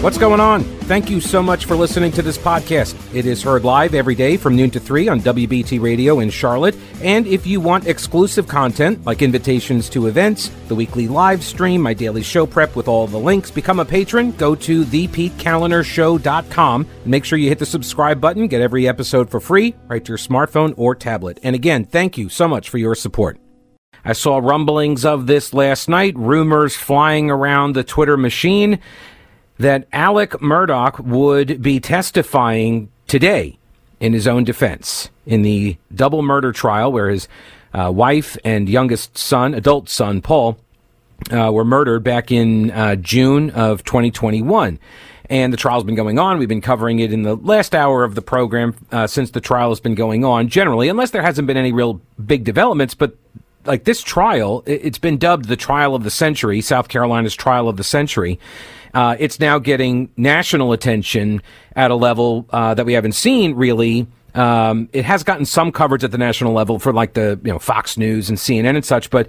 What's going on? Thank you so much for listening to this podcast. It is heard live every day from noon to 3 on WBT Radio in Charlotte. And if you want exclusive content like invitations to events, the weekly live stream, my daily show prep with all the links, become a patron, go to thepetekalinershow.com. Make sure you hit the subscribe button, get every episode for free right to your smartphone or tablet. And again, thank you so much for your support. I saw rumblings of this last night, rumors flying around the Twitter machine that Alec Murdaugh would be testifying today in his own defense in the double murder trial where his uh, wife and youngest son, adult son, Paul, uh, were murdered back in uh, June of 2021. And the trial's been going on. We've been covering it in the last hour of the program uh, since the trial has been going on, generally, unless there hasn't been any real big developments. But like this trial, it's been dubbed the trial of the century, South Carolina's trial of the century. Uh, it's now getting national attention at a level uh, that we haven't seen really. Um, it has gotten some coverage at the national level for like the you know Fox News and CNN and such, but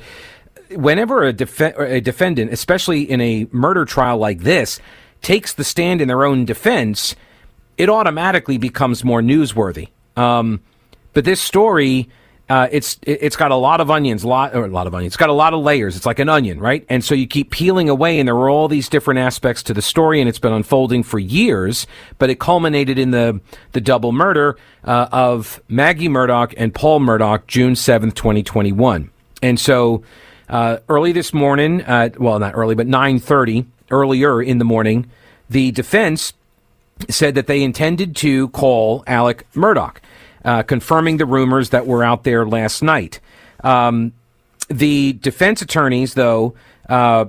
whenever a, def- a defendant, especially in a murder trial like this, takes the stand in their own defense, it automatically becomes more newsworthy. Um, but this story uh, it's it's got a lot of onions, lot or a lot of onions. It's got a lot of layers. It's like an onion, right? And so you keep peeling away, and there are all these different aspects to the story, and it's been unfolding for years. But it culminated in the the double murder uh, of Maggie Murdaugh and Paul Murdaugh, June seventh, twenty twenty one. And so uh, early this morning, well, not early, but nine thirty, earlier in the morning, the defense said that they intended to call Alec Murdaugh uh, confirming the rumors that were out there last night. Um, the defense attorneys, though, uh,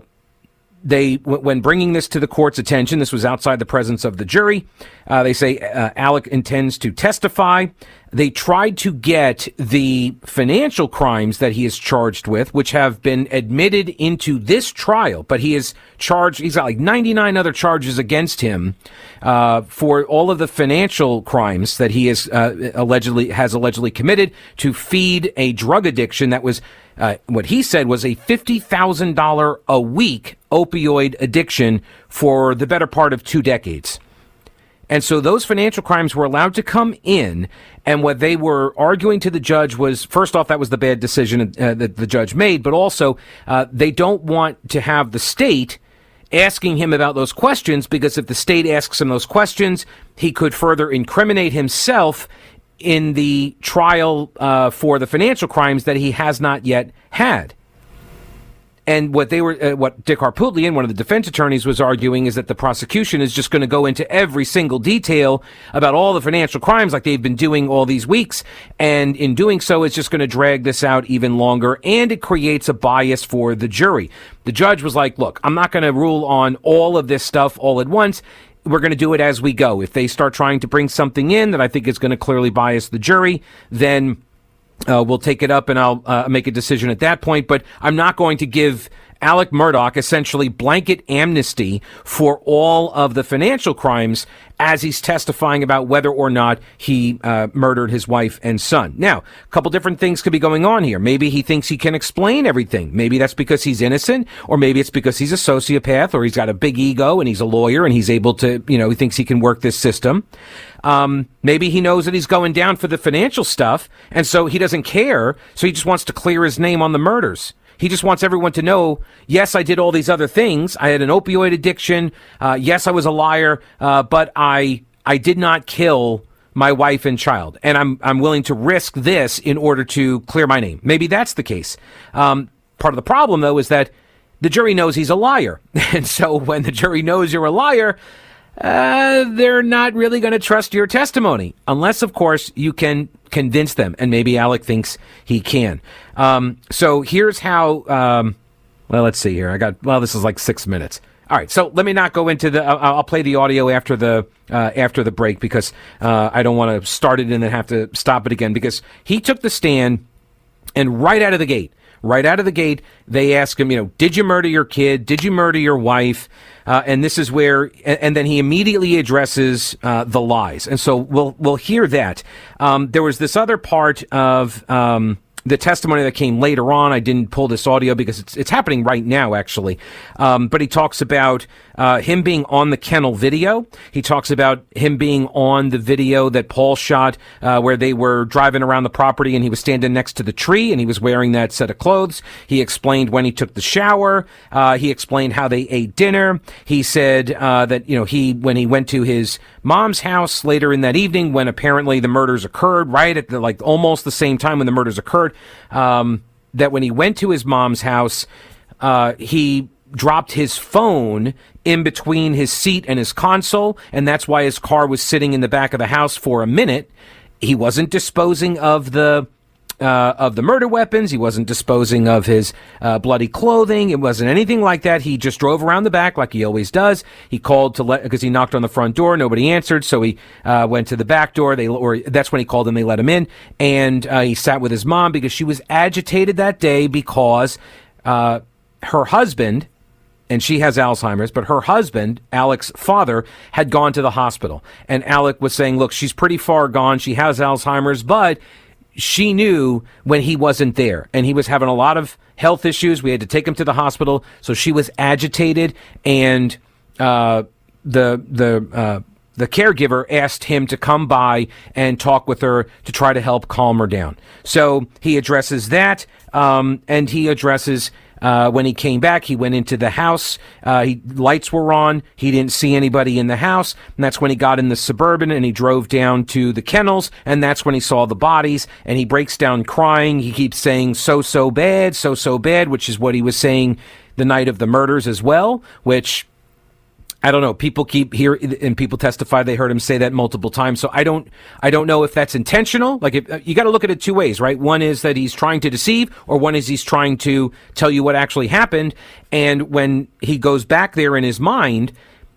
they when bringing this to the court's attention, this was outside the presence of the jury. Uh, they say uh, Alec intends to testify. They tried to get the financial crimes that he is charged with, which have been admitted into this trial, but he is charged. He's got like 99 other charges against him uh, for all of the financial crimes that he is uh, allegedly has allegedly committed to feed a drug addiction that was uh, what he said was a $50,000 a week opioid addiction for the better part of two decades. And so those financial crimes were allowed to come in. And what they were arguing to the judge was first off, that was the bad decision uh, that the judge made, but also uh, they don't want to have the state asking him about those questions because if the state asks him those questions, he could further incriminate himself in the trial uh, for the financial crimes that he has not yet had. And what they were, uh, what Dick Harpootlian, one of the defense attorneys, was arguing is that the prosecution is just going to go into every single detail about all the financial crimes like they've been doing all these weeks. And in doing so, it's just going to drag this out even longer. And it creates a bias for the jury. The judge was like, look, I'm not going to rule on all of this stuff all at once we're going to do it as we go. If they start trying to bring something in that I think is going to clearly bias the jury, then uh, we'll take it up and I'll uh, make a decision at that point. But I'm not going to give Alec Murdaugh essentially blanket amnesty for all of the financial crimes as he's testifying about whether or not he uh, murdered his wife and son. Now, a couple different things could be going on here. Maybe he thinks he can explain everything. Maybe that's because he's innocent, or maybe it's because he's a sociopath, or he's got a big ego and he's a lawyer and he's able to, you know, he thinks he can work this system. Um, maybe he knows that he's going down for the financial stuff, and so he doesn't care. So he just wants to clear his name on the murders. He just wants everyone to know, yes, I did all these other things. I had an opioid addiction. Uh, yes, I was a liar, uh, but I I did not kill my wife and child, and I'm I'm willing to risk this in order to clear my name. Maybe that's the case. Um, part of the problem, though, is that the jury knows he's a liar, and so when the jury knows you're a liar, uh, they're not really going to trust your testimony, unless, of course, you can convince them. And maybe Alec thinks he can. Um, so here's how. Um, well, let's see here. I got. Well, this is like six minutes. All right, so let me not go into the. I'll, I'll play the audio after the uh, after the break because uh, I don't want to start it and then have to stop it again because he took the stand and right out of the gate, right out of the gate, they ask him, you know, did you murder your kid? Did you murder your wife? Uh, and this is where, and, then he immediately addresses uh, the lies. And so we'll we'll hear that. Um, there was this other part of um, the testimony that came later on. I didn't pull this audio because it's it's happening right now, actually. Um, but he talks about uh, him being on the kennel video. He talks about him being on the video that Paul shot, uh, where they were driving around the property and he was standing next to the tree and he was wearing that set of clothes. He explained when he took the shower. Uh, he explained how they ate dinner. He said uh, that you know he when he went to his mom's house later in that evening when apparently the murders occurred, right at the like almost the same time when the murders occurred um, that when he went to his mom's house, uh, he dropped his phone in between his seat and his console, and that's why his car was sitting in the back of the house for a minute. He wasn't disposing of the uh, of the murder weapons. He wasn't disposing of his uh, bloody clothing. It wasn't anything like that. He just drove around the back like he always does. He called to let because he knocked on the front door. Nobody answered, so he uh, went to the back door. They or that's when he called them. They let him in, and uh, he sat with his mom because she was agitated that day because uh, her husband and she has Alzheimer's, but her husband, Alec's father, had gone to the hospital. And Alec was saying, look, she's pretty far gone. She has Alzheimer's, but she knew when he wasn't there and he was having a lot of health issues. We had to take him to the hospital. So she was agitated and, uh, the, the, uh, the caregiver asked him to come by and talk with her to try to help calm her down. So he addresses that, um, and he addresses uh, when he came back, he went into the house. Uh, he, lights were on. He didn't see anybody in the house. And that's when he got in the suburban and he drove down to the kennels. And that's when he saw the bodies. And he breaks down crying. He keeps saying, so, so bad, so, so bad, which is what he was saying the night of the murders as well, which I don't know. People keep here and people testify they heard him say that multiple times. So I don't, I don't know if that's intentional. Like if, you got to look at it two ways, right? One is that he's trying to deceive or one is he's trying to tell you what actually happened. And when he goes back there in his mind,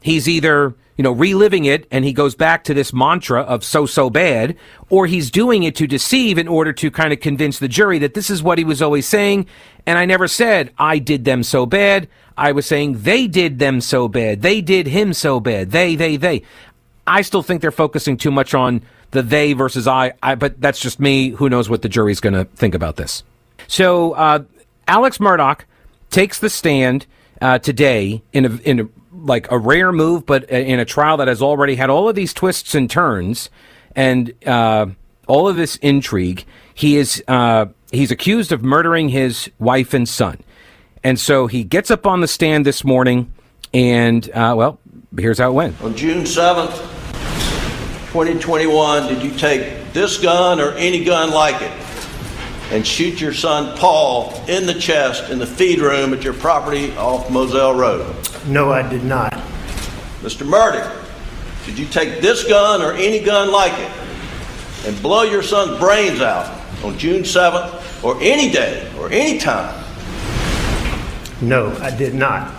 he's either, you know, reliving it and he goes back to this mantra of so, so bad, or he's doing it to deceive in order to kind of convince the jury that this is what he was always saying. And I never said I did them so bad. I was saying they did them so bad. They did him so bad. They, they, they. I still think they're focusing too much on the they versus I, I but that's just me. Who knows what the jury's going to think about this? So, uh, Alex Murdaugh takes the stand uh, today in a, in a, like a rare move, but in a trial that has already had all of these twists and turns and uh, all of this intrigue. He is uh, he's accused of murdering his wife and son. And so he gets up on the stand this morning, and uh, well, here's how it went. On June 7th, 2021, did you take this gun or any gun like it and shoot your son Paul in the chest in the feed room at your property off Moselle Road? No, I did not. Mr. Murdaugh, did you take this gun or any gun like it and blow your son's brains out on June 7th or any day or any time? No, I did not.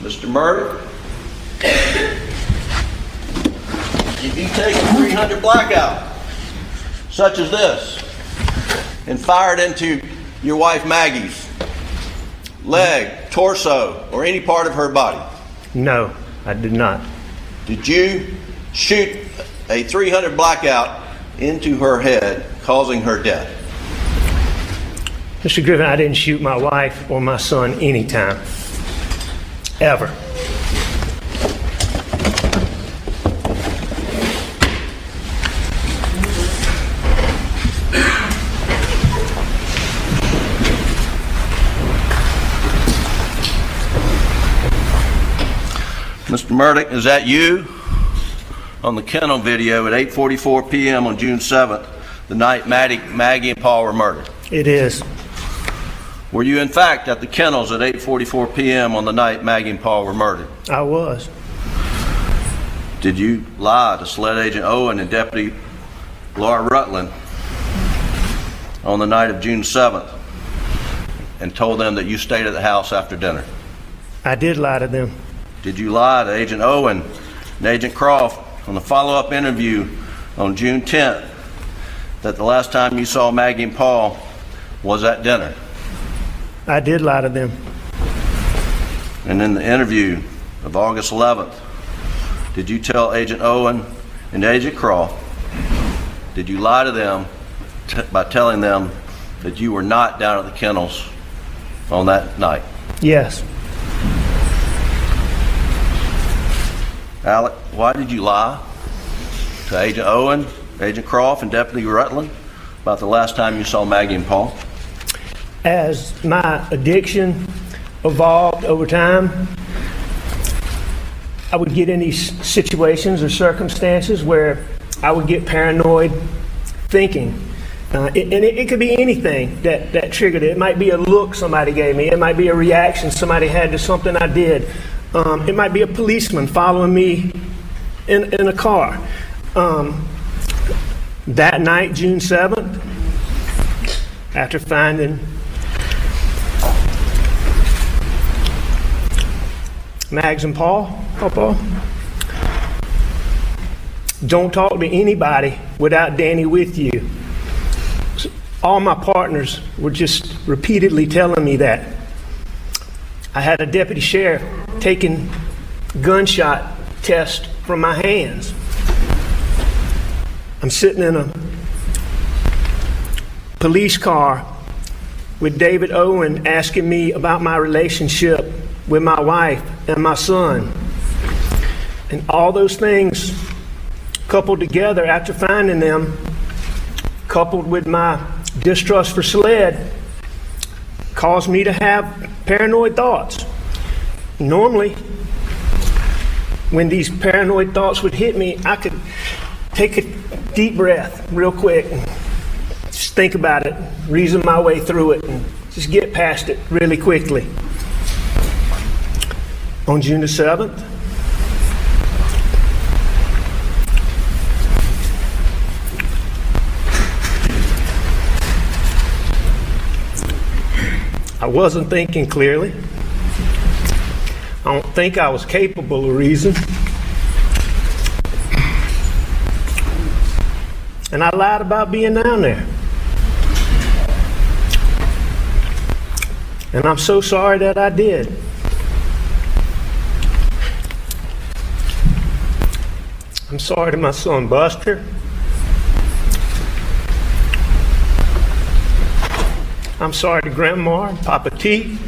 Mr. Murdaugh, if you take a 300 blackout, such as this, and fire it into your wife Maggie's leg, torso, or any part of her body? No, I did not. Did you shoot a 300 blackout into her head, causing her death? Mr. Griffin, I didn't shoot my wife or my son anytime. Ever. Mr. Murdaugh, is that you on the kennel video at 8:44 p.m. on June 7th, the night Maddie, Maggie and Paul were murdered? It is. Were you in fact at the kennels at 8:44 p.m. on the night Maggie and Paul were murdered? I was. Did you lie to SLED Agent Owen and Deputy Laura Rutland on the night of June 7th and told them that you stayed at the house after dinner? I did lie to them. Did you lie to Agent Owen and Agent Croft on the follow-up interview on June 10th that the last time you saw Maggie and Paul was at dinner? I did lie to them. And in the interview of August 11th, did you tell Agent Owen and Agent Croft, did you lie to them t- by telling them that you were not down at the kennels on that night? Yes. Alec, why did you lie to Agent Owen, Agent Croft, and Deputy Rutland about the last time you saw Maggie and Paul? As my addiction evolved over time, I would get in these situations or circumstances where I would get paranoid thinking. Uh, it, and it, it could be anything that, that triggered it. It might be a look somebody gave me. It might be a reaction somebody had to something I did. Um, it might be a policeman following me in, in a car. Um, that night, June 7th, after finding Mags and Paul, Paul, don't talk to anybody without Danny with you. All my partners were just repeatedly telling me that. I had a deputy sheriff taking gunshot test from my hands. I'm sitting in a police car with David Owen asking me about my relationship with my wife and my son. And all those things coupled together after finding them, coupled with my distrust for SLED, caused me to have paranoid thoughts. Normally, when these paranoid thoughts would hit me, I could take a deep breath real quick and just think about it, reason my way through it, and just get past it really quickly. On June the 7th, I wasn't thinking clearly. I don't think I was capable of reason. And I lied about being down there. And I'm so sorry that I did. I'm sorry to my son Buster. I'm sorry to Grandma and Papa T.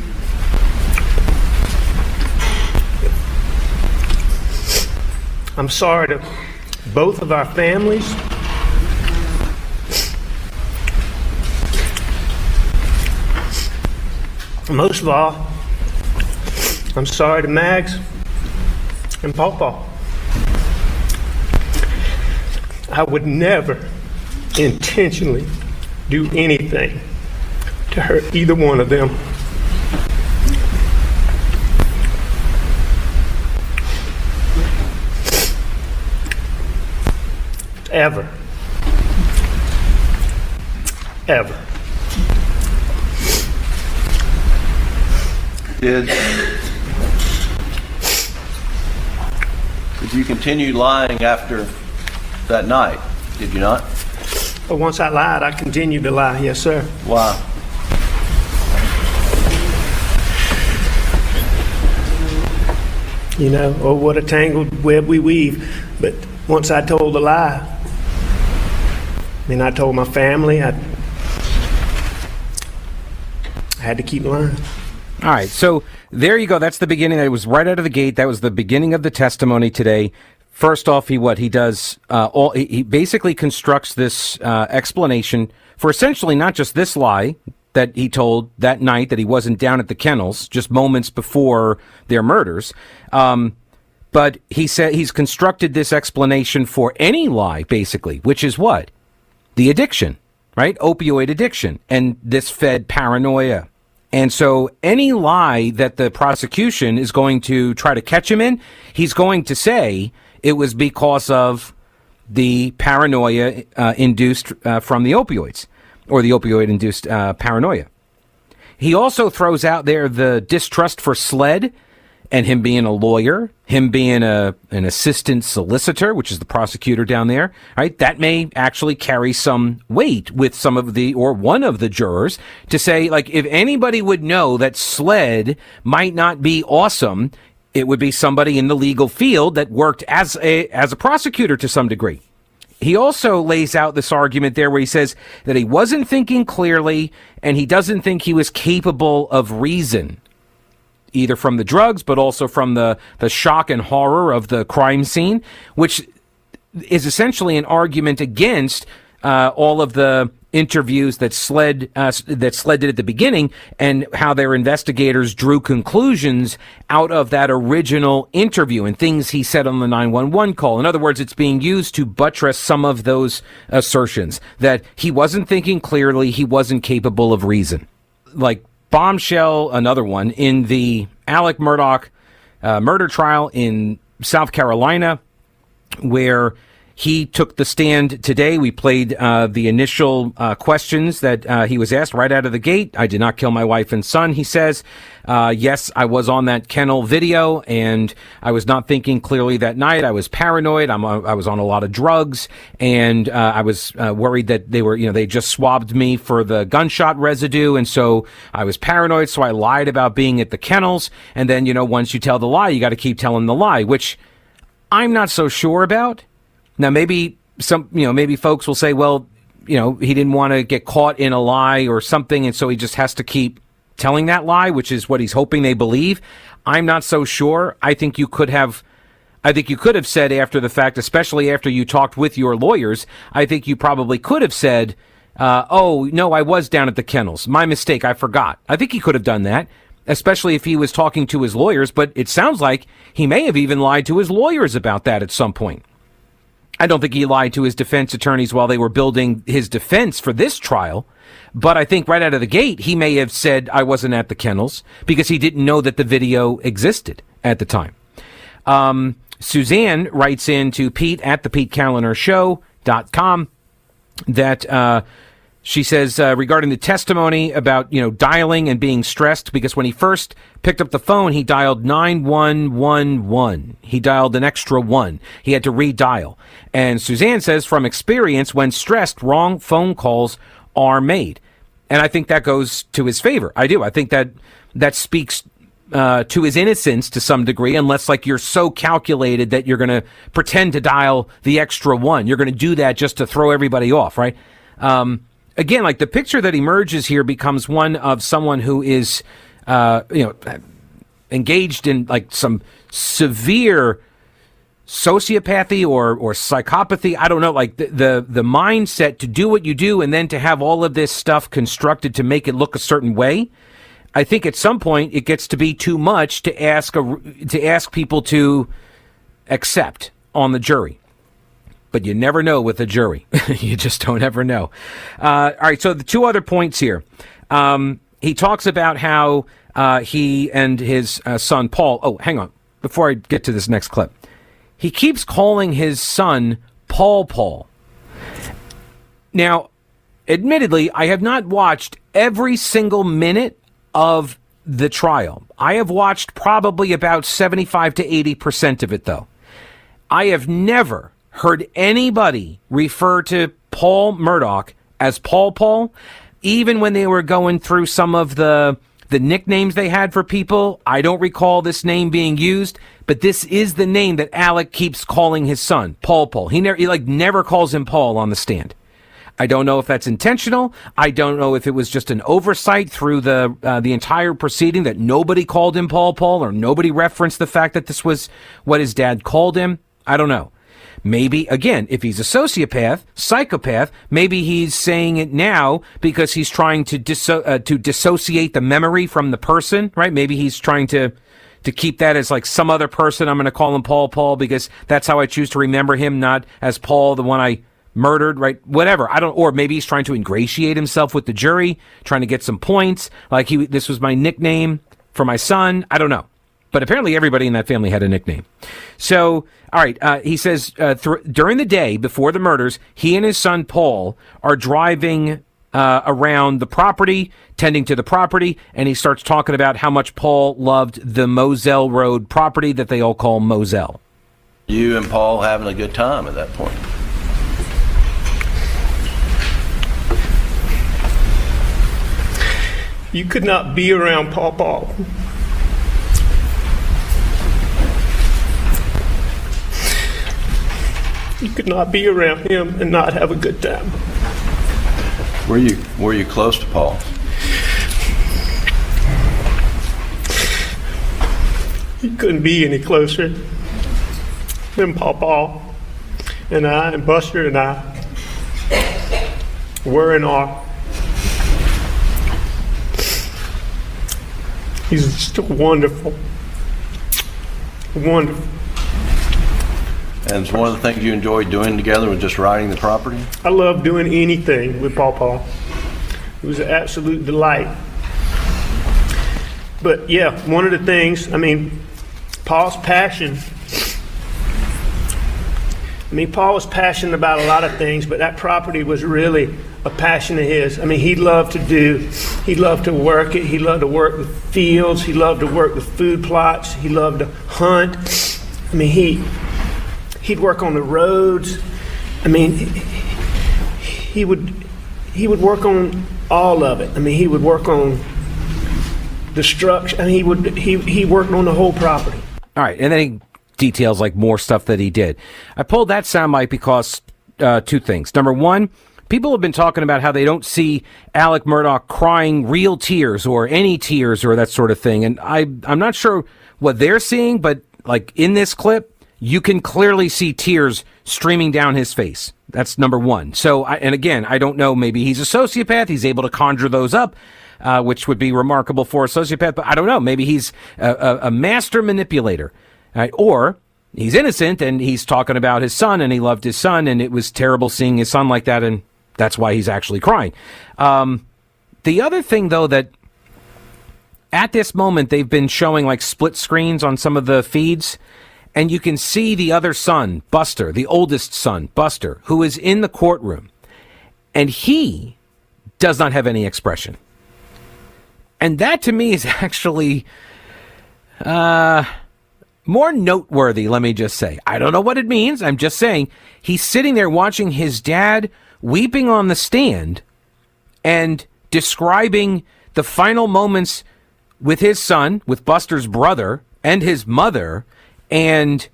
I'm sorry to both of our families. Most of all, I'm sorry to Mags and Pawpaw. I would never intentionally do anything to hurt either one of them. Ever. Ever. Did, did you continue lying after that night? Did you not? But once I lied, I continued to lie. Yes, sir. Why? You know, oh, what a tangled web we weave. But once I told a lie, then I told my family, I, I had to keep lying. All right, so there you go. That's the beginning. That was right out of the gate. That was the beginning of the testimony today. First off, he what he does? Uh, all he, he basically constructs this uh, explanation for essentially not just this lie that he told that night that he wasn't down at the kennels just moments before their murders, um, but he said he's constructed this explanation for any lie, basically, which is what the addiction, right? Opioid addiction, and this fed paranoia. And so any lie that the prosecution is going to try to catch him in, he's going to say it was because of the paranoia uh, induced uh, from the opioids or the opioid induced uh, paranoia. He also throws out there the distrust for SLED and him being a lawyer, him being a an assistant solicitor, which is the prosecutor down there, right? That may actually carry some weight with some of the or one of the jurors to say like if anybody would know that SLED might not be awesome, it would be somebody in the legal field that worked as a as a prosecutor to some degree. He also lays out this argument there where he says that he wasn't thinking clearly and he doesn't think he was capable of reason, either from the drugs, but also from the, the shock and horror of the crime scene, which is essentially an argument against uh, all of the interviews that SLED uh, that SLED did at the beginning, and how their investigators drew conclusions out of that original interview and things he said on the 911 call. In other words, it's being used to buttress some of those assertions that he wasn't thinking clearly, he wasn't capable of reason. Like bombshell, another one in the Alec Murdaugh uh, murder trial in South Carolina, where he took the stand today. We played uh, the initial uh, questions that uh, he was asked right out of the gate. I did not kill my wife and son, he says. Uh, yes, I was on that kennel video and I was not thinking clearly that night. I was paranoid. I'm, I was on a lot of drugs and uh, I was worried that they were, you know, they just swabbed me for the gunshot residue. And so I was paranoid. So I lied about being at the kennels. And then, you know, once you tell the lie, you got to keep telling the lie, which I'm not so sure about. Now, maybe some, you know, maybe folks will say, well, you know, he didn't want to get caught in a lie or something, and so he just has to keep telling that lie, which is what he's hoping they believe. I'm not so sure. I think you could have. I think you could have said after the fact, especially after you talked with your lawyers, I think you probably could have said, uh, oh, no, I was down at the kennels. My mistake. I forgot. I think he could have done that, especially if he was talking to his lawyers, but it sounds like he may have even lied to his lawyers about that at some point. I don't think he lied to his defense attorneys while they were building his defense for this trial. But I think right out of the gate, he may have said, I wasn't at the kennels because he didn't know that the video existed at the time. Um, Suzanne writes in to Pete at the Pete Kaliner Show.com that, uh, she says uh, regarding the testimony about you know dialing and being stressed because when he first picked up the phone he dialed 9111 he dialed an extra one. He had to redial. And Suzanne says from experience when stressed wrong phone calls are made. And I think that goes to his favor. I do. I think that that speaks uh, to his innocence to some degree, unless like you're so calculated that you're going to pretend to dial the extra one. You're going to do that just to throw everybody off, right? Um, again, like the picture that emerges here becomes one of someone who is, uh, you know, engaged in like some severe sociopathy or or psychopathy. I don't know, like the, the the mindset to do what you do and then to have all of this stuff constructed to make it look a certain way. I think at some point it gets to be too much to ask a, to ask people to accept on the jury but you never know with a jury. you just don't ever know. Uh, all right, so the two other points here. Um, he talks about how uh, he and his uh, son Paul. Oh, hang on. Before I get to this next clip, he keeps calling his son Paul Paul. Now, admittedly, I have not watched every single minute of the trial. I have watched probably about 75 to 80% of it, though. I have never heard anybody refer to Paul Murdaugh as Paul Paul, even when they were going through some of the the nicknames they had for people. I don't recall this name being used, but this is the name that Alec keeps calling his son, Paul Paul. He never he like never calls him Paul on the stand. I don't know if that's intentional. I don't know if it was just an oversight through the uh, the entire proceeding that nobody called him Paul Paul or nobody referenced the fact that this was what his dad called him. I don't know. Maybe, again, if he's a sociopath, psychopath, maybe he's saying it now because he's trying to, disso- uh, to dissociate the memory from the person, right? Maybe he's trying to, to keep that as like some other person. I'm going to call him Paul Paul because that's how I choose to remember him, not as Paul, the one I murdered, right? Whatever. I don't, or maybe he's trying to ingratiate himself with the jury, trying to get some points. Like he, this was my nickname for my son. I don't know. But apparently, everybody in that family had a nickname. So, all right, uh, he says uh, th- during the day before the murders, he and his son Paul are driving uh, around the property, tending to the property, and he starts talking about how much Paul loved the Moselle Road property that they all call Moselle. You and Paul having a good time at that point. You could not be around Paul Paul. You could not be around him and not have a good time. Were you were you close to Paul? He couldn't be any closer than Paul Paul and I and Buster and I were and are. He's just wonderful. Wonderful. And it's one of the things you enjoyed doing together was just riding the property? I love doing anything with Paw Paw. It was an absolute delight. But yeah, one of the things, I mean, Paul's passion. I mean, Paul was passionate about a lot of things, but that property was really a passion of his. I mean, he loved to do, he loved to work it. He loved to work with fields. He loved to work with food plots. He loved to hunt. I mean, he he'd work on the roads. I mean, he would he would work on all of it. I mean, he would work on the structure. I mean, he would he he worked on the whole property. All right, and then he details like more stuff that he did. I pulled that soundbite because uh, two things. Number one, people have been talking about how they don't see Alec Murdaugh crying real tears or any tears or that sort of thing, and I I'm not sure what they're seeing, but like in this clip, you can clearly see tears streaming down his face. That's number one. So, I, and again, I don't know. Maybe he's a sociopath. He's able to conjure those up, uh, which would be remarkable for a sociopath. But I don't know. Maybe he's a, a, a master manipulator, right? or he's innocent and he's talking about his son and he loved his son and it was terrible seeing his son like that and that's why he's actually crying. Um, the other thing, though, that at this moment they've been showing like split screens on some of the feeds and you can see the other son, Buster, the oldest son, Buster, who is in the courtroom, and he does not have any expression. And that to me is actually uh, more noteworthy, let me just say. I don't know what it means. I'm just saying he's sitting there watching his dad weeping on the stand and describing the final moments with his son, with Buster's brother, and his mother and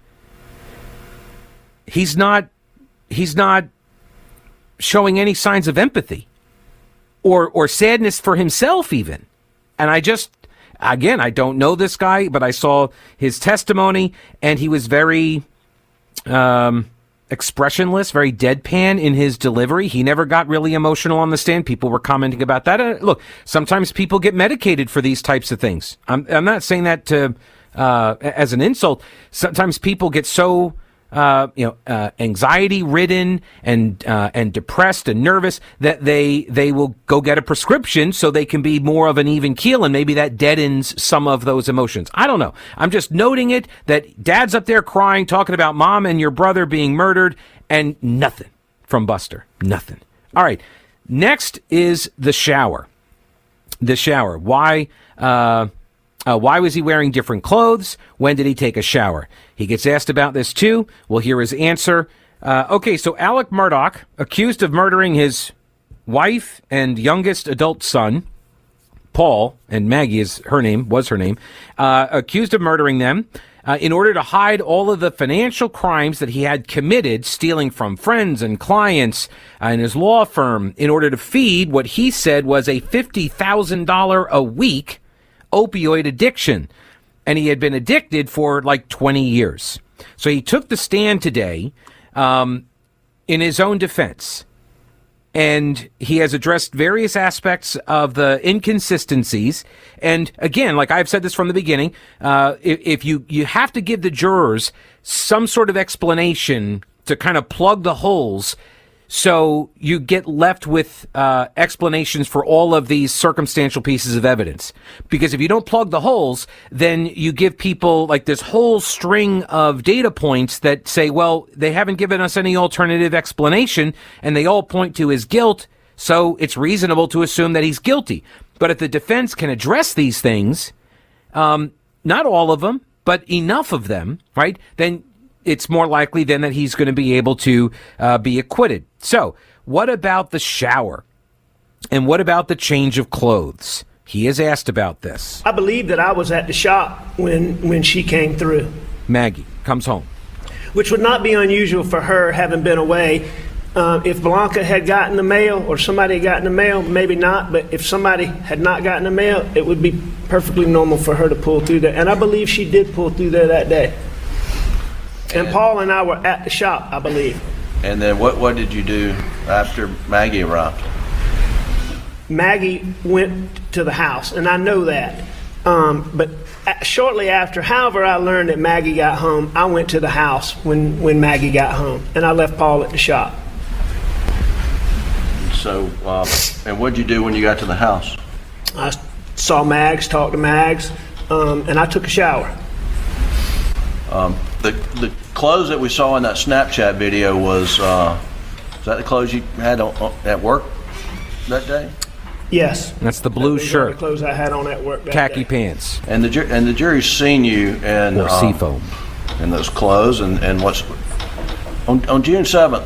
he's not he's not showing any signs of empathy or or sadness for himself even and i just again i don't know this guy but i saw his testimony and he was very um expressionless, very deadpan in his delivery. He never got really emotional on the stand. People were commenting about that. Uh, look, sometimes people get medicated for these types of things. I'm, I'm not saying that to uh, as an insult. Sometimes people get so uh, you know, uh, anxiety ridden and uh, and depressed and nervous that they they will go get a prescription so they can be more of an even keel and maybe that deadens some of those emotions. I don't know. I'm just noting it that dad's up there crying, talking about mom and your brother being murdered, and nothing from Buster. Nothing. All right. Next is the shower. The shower. Why? Uh, uh, why was he wearing different clothes? When did he take a shower? He gets asked about this too. We'll hear his answer. Uh, okay, so Alec Murdaugh, accused of murdering his wife and youngest adult son, Paul, and Maggie is her name, was her name, uh, accused of murdering them uh, in order to hide all of the financial crimes that he had committed, stealing from friends and clients uh, in his law firm, in order to feed what he said was a $50,000 a week opioid addiction. And he had been addicted for like 20 years. So he took the stand today um, in his own defense. And he has addressed various aspects of the inconsistencies. And again, like I've said this from the beginning, uh, if, if you, you have to give the jurors some sort of explanation to kind of plug the holes so you get left with uh, explanations for all of these circumstantial pieces of evidence. Because if you don't plug the holes, then you give people like this whole string of data points that say, well, they haven't given us any alternative explanation, and they all point to his guilt. So it's reasonable to assume that he's guilty. But if the defense can address these things, um, not all of them, but enough of them, right? Then it's more likely then that he's going to be able to uh, be acquitted. So, what about the shower? And what about the change of clothes? He is asked about this. I believe that I was at the shop when when she came through. Maggie comes home. which would not be unusual for her having been away. Uh, if Blanca had gotten the mail or somebody had gotten the mail, maybe not, but if somebody had not gotten the mail, it would be perfectly normal for her to pull through there. And I believe she did pull through there that day. And Paul and I were at the shop, I believe. And then what, what did you do after Maggie arrived? Maggie went to the house, and I know that. Um, but shortly after, however, I learned that Maggie got home, I went to the house when, when Maggie got home, and I left Paul at the shop. So, uh, and what did you do when you got to the house? I saw Mags, talked to Mags, um, and I took a shower. The, the clothes that we saw in that Snapchat video was, uh, is that the clothes you had on, on- at work that day? Yes. That's the blue Those are shirt, The clothes I had on at work that khaki day. pants, And the, ju- and the jury's seen you in, or um, seafoam. in those clothes and, and what's, on, on June 7th,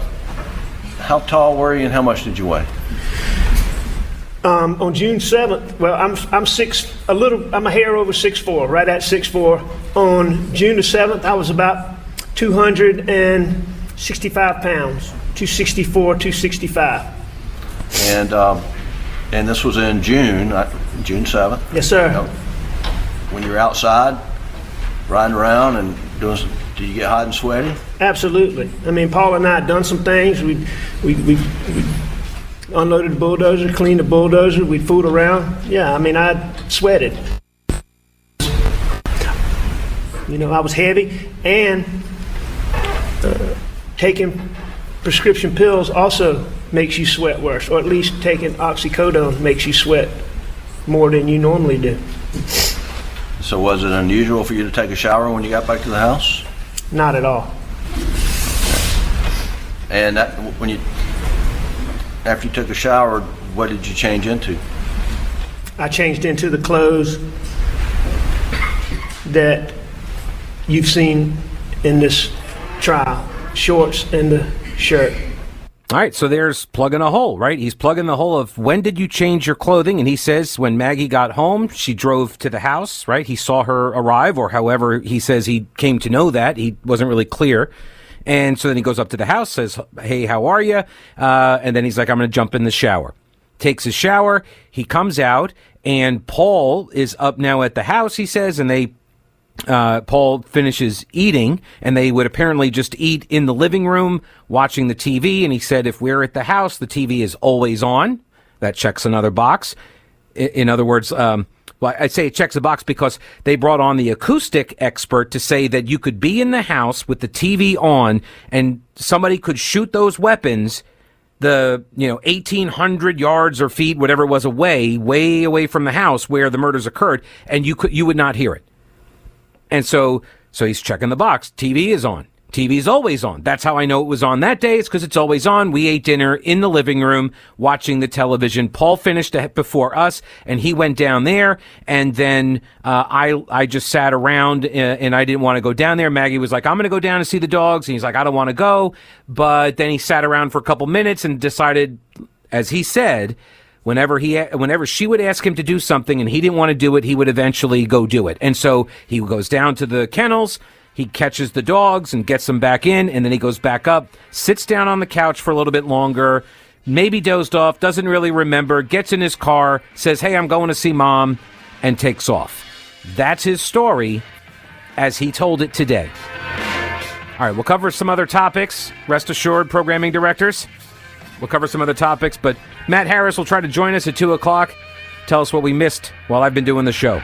how tall were you and how much did you weigh? Um, on June 7th, well, I'm, I'm six, a little, I'm a hair over six four, right at six four. On June the 7th, I was about 265 pounds, 264, 265. And, um, and this was in June, uh, June 7th. Yes, sir. Now, When you're outside, riding around and doing some, do you get hot and sweaty? Absolutely. I mean, Paul and I had done some things. We, we, we, we unloaded the bulldozer, cleaned the bulldozer, we'd fooled around. Yeah, I mean, I sweated. You know, I was heavy, and taking prescription pills also makes you sweat worse, or at least taking oxycodone makes you sweat more than you normally do. So was it unusual for you to take a shower when you got back to the house? Not at all. And that, when you, after you took a shower, what did you change into? I changed into the clothes that you've seen in this trial shorts and the shirt. All right, so there's plugging a hole, right? He's plugging the hole of when did you change your clothing? And he says when Maggie got home, she drove to the house, right? He saw her arrive, or however he says he came to know that. He wasn't really clear. And so then he goes up to the house, says, Hey, how are you? Uh, and then he's like, I'm going to jump in the shower. Takes his shower. He comes out, and Paul is up now at the house, he says, and they uh, Paul finishes eating, and they would apparently just eat in the living room watching the TV. And he said, if we're at the house, the TV is always on. That checks another box. I- In other words, um, well, I say it checks a box because they brought on the acoustic expert to say that you could be in the house with the TV on and somebody could shoot those weapons the you know 1800 yards or feet whatever it was away way away from the house where the murders occurred and you could you would not hear it and so, so he's checking the box. TV is on. TV is always on. That's how I know it was on that day. It's because it's always on. We ate dinner in the living room watching the television. Paul finished before us and he went down there. And then, uh, I, I just sat around uh, and I didn't want to go down there. Maggie was like, I'm going to go down and see the dogs. And he's like, I don't want to go. But then he sat around for a couple minutes and decided, as he said, whenever he whenever she would ask him to do something and he didn't want to do it he would eventually go do it. And so he goes down to the kennels he catches the dogs and gets them back in and then he goes back up sits down on the couch for a little bit longer maybe dozed off doesn't really remember gets in his car says hey i'm going to see mom and takes off. That's his story as he told it today. All right we'll cover some other topics. Rest assured programming directors We'll cover some other topics, but Matt Harris will try to join us at 2 o'clock. Tell us what we missed while I've been doing the show.